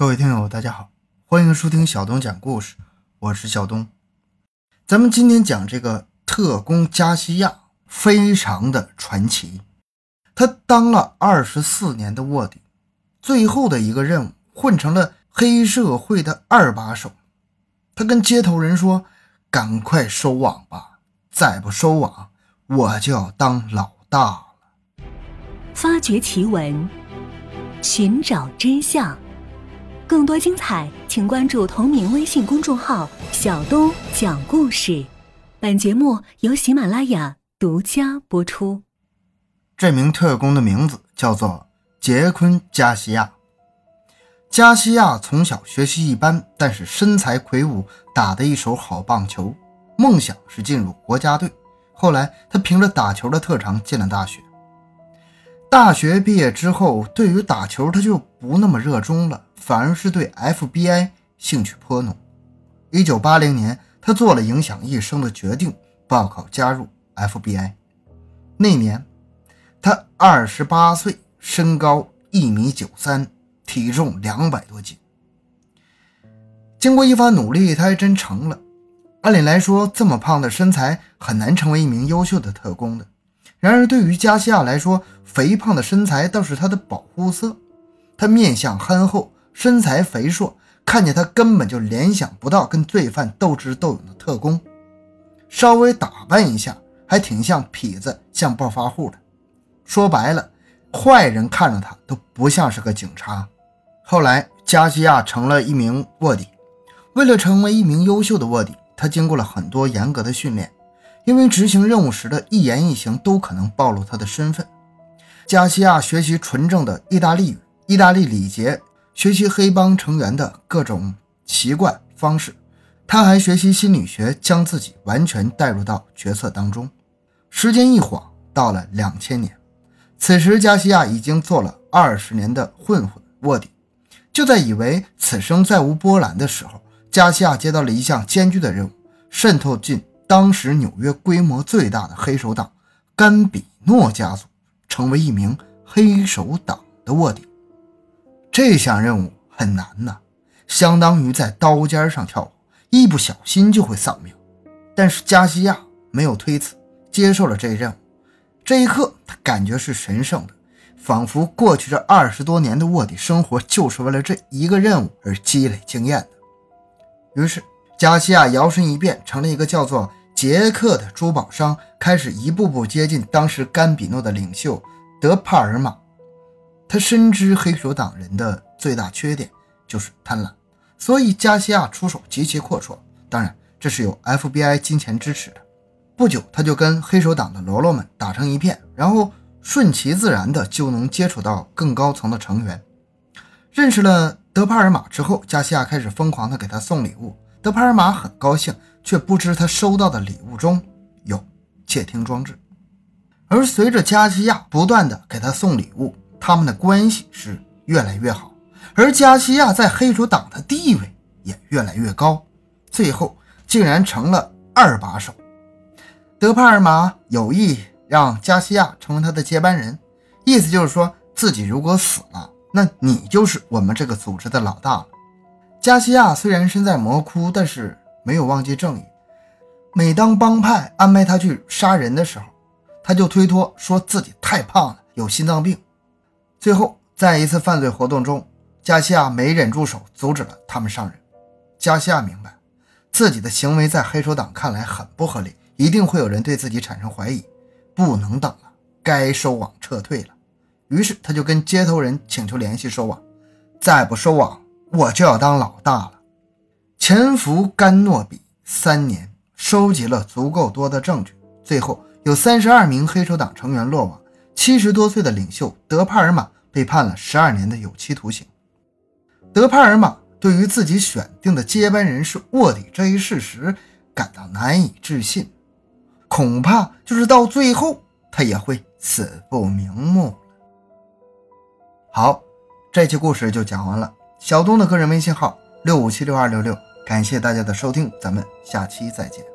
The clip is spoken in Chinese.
各位听友，大家好，欢迎收听小东讲故事，我是小东。咱们今天讲这个特工加西亚，非常的传奇。他当了二十四年的卧底，最后的一个任务，混成了黑社会的二把手。他跟接头人说：“赶快收网吧，再不收网，我就要当老大了。”发掘奇闻，寻找真相。更多精彩，请关注同名微信公众号“小东讲故事”。本节目由喜马拉雅独家播出。这名特工的名字叫做杰昆·加西亚。加西亚从小学习一般，但是身材魁梧，打得一手好棒球，梦想是进入国家队。后来，他凭着打球的特长进了大学。大学毕业之后，对于打球他就不那么热衷了，反而是对 FBI 兴趣颇浓。一九八零年，他做了影响一生的决定，报考加入 FBI。那年，他二十八岁，身高一米九三，体重两百多斤。经过一番努力，他还真成了。按理来说，这么胖的身材很难成为一名优秀的特工的。然而，对于加西亚来说，肥胖的身材倒是他的保护色。他面相憨厚，身材肥硕，看见他根本就联想不到跟罪犯斗智斗勇的特工。稍微打扮一下，还挺像痞子，像暴发户的。说白了，坏人看着他都不像是个警察。后来，加西亚成了一名卧底。为了成为一名优秀的卧底，他经过了很多严格的训练。因为执行任务时的一言一行都可能暴露他的身份，加西亚学习纯正的意大利语、意大利礼节，学习黑帮成员的各种习惯方式。他还学习心理学，将自己完全带入到角色当中。时间一晃到了两千年，此时加西亚已经做了二十年的混混卧底。就在以为此生再无波澜的时候，加西亚接到了一项艰巨的任务：渗透进。当时纽约规模最大的黑手党甘比诺家族成为一名黑手党的卧底，这项任务很难呐，相当于在刀尖上跳舞，一不小心就会丧命。但是加西亚没有推辞，接受了这一任务。这一刻，他感觉是神圣的，仿佛过去这二十多年的卧底生活就是为了这一个任务而积累经验的。于是，加西亚摇身一变，成了一个叫做。杰克的珠宝商开始一步步接近当时甘比诺的领袖德帕尔玛。他深知黑手党人的最大缺点就是贪婪，所以加西亚出手极其阔绰。当然，这是有 FBI 金钱支持的。不久，他就跟黑手党的喽啰们打成一片，然后顺其自然的就能接触到更高层的成员。认识了德帕尔玛之后，加西亚开始疯狂的给他送礼物。德帕尔玛很高兴。却不知他收到的礼物中有窃听装置，而随着加西亚不断的给他送礼物，他们的关系是越来越好，而加西亚在黑手党的地位也越来越高，最后竟然成了二把手。德帕尔玛有意让加西亚成为他的接班人，意思就是说自己如果死了，那你就是我们这个组织的老大了。加西亚虽然身在魔窟，但是。没有忘记正义。每当帮派安排他去杀人的时候，他就推脱说自己太胖了，有心脏病。最后，在一次犯罪活动中，加西亚没忍住手，阻止了他们上人。加西亚明白，自己的行为在黑手党看来很不合理，一定会有人对自己产生怀疑，不能等了，该收网撤退了。于是，他就跟接头人请求联系收网，再不收网，我就要当老大了。潜伏甘诺比三年，收集了足够多的证据，最后有三十二名黑手党成员落网，七十多岁的领袖德帕尔玛被判了十二年的有期徒刑。德帕尔玛对于自己选定的接班人是卧底这一事实感到难以置信，恐怕就是到最后他也会死不瞑目好，这期故事就讲完了。小东的个人微信号六五七六二六六。感谢大家的收听，咱们下期再见。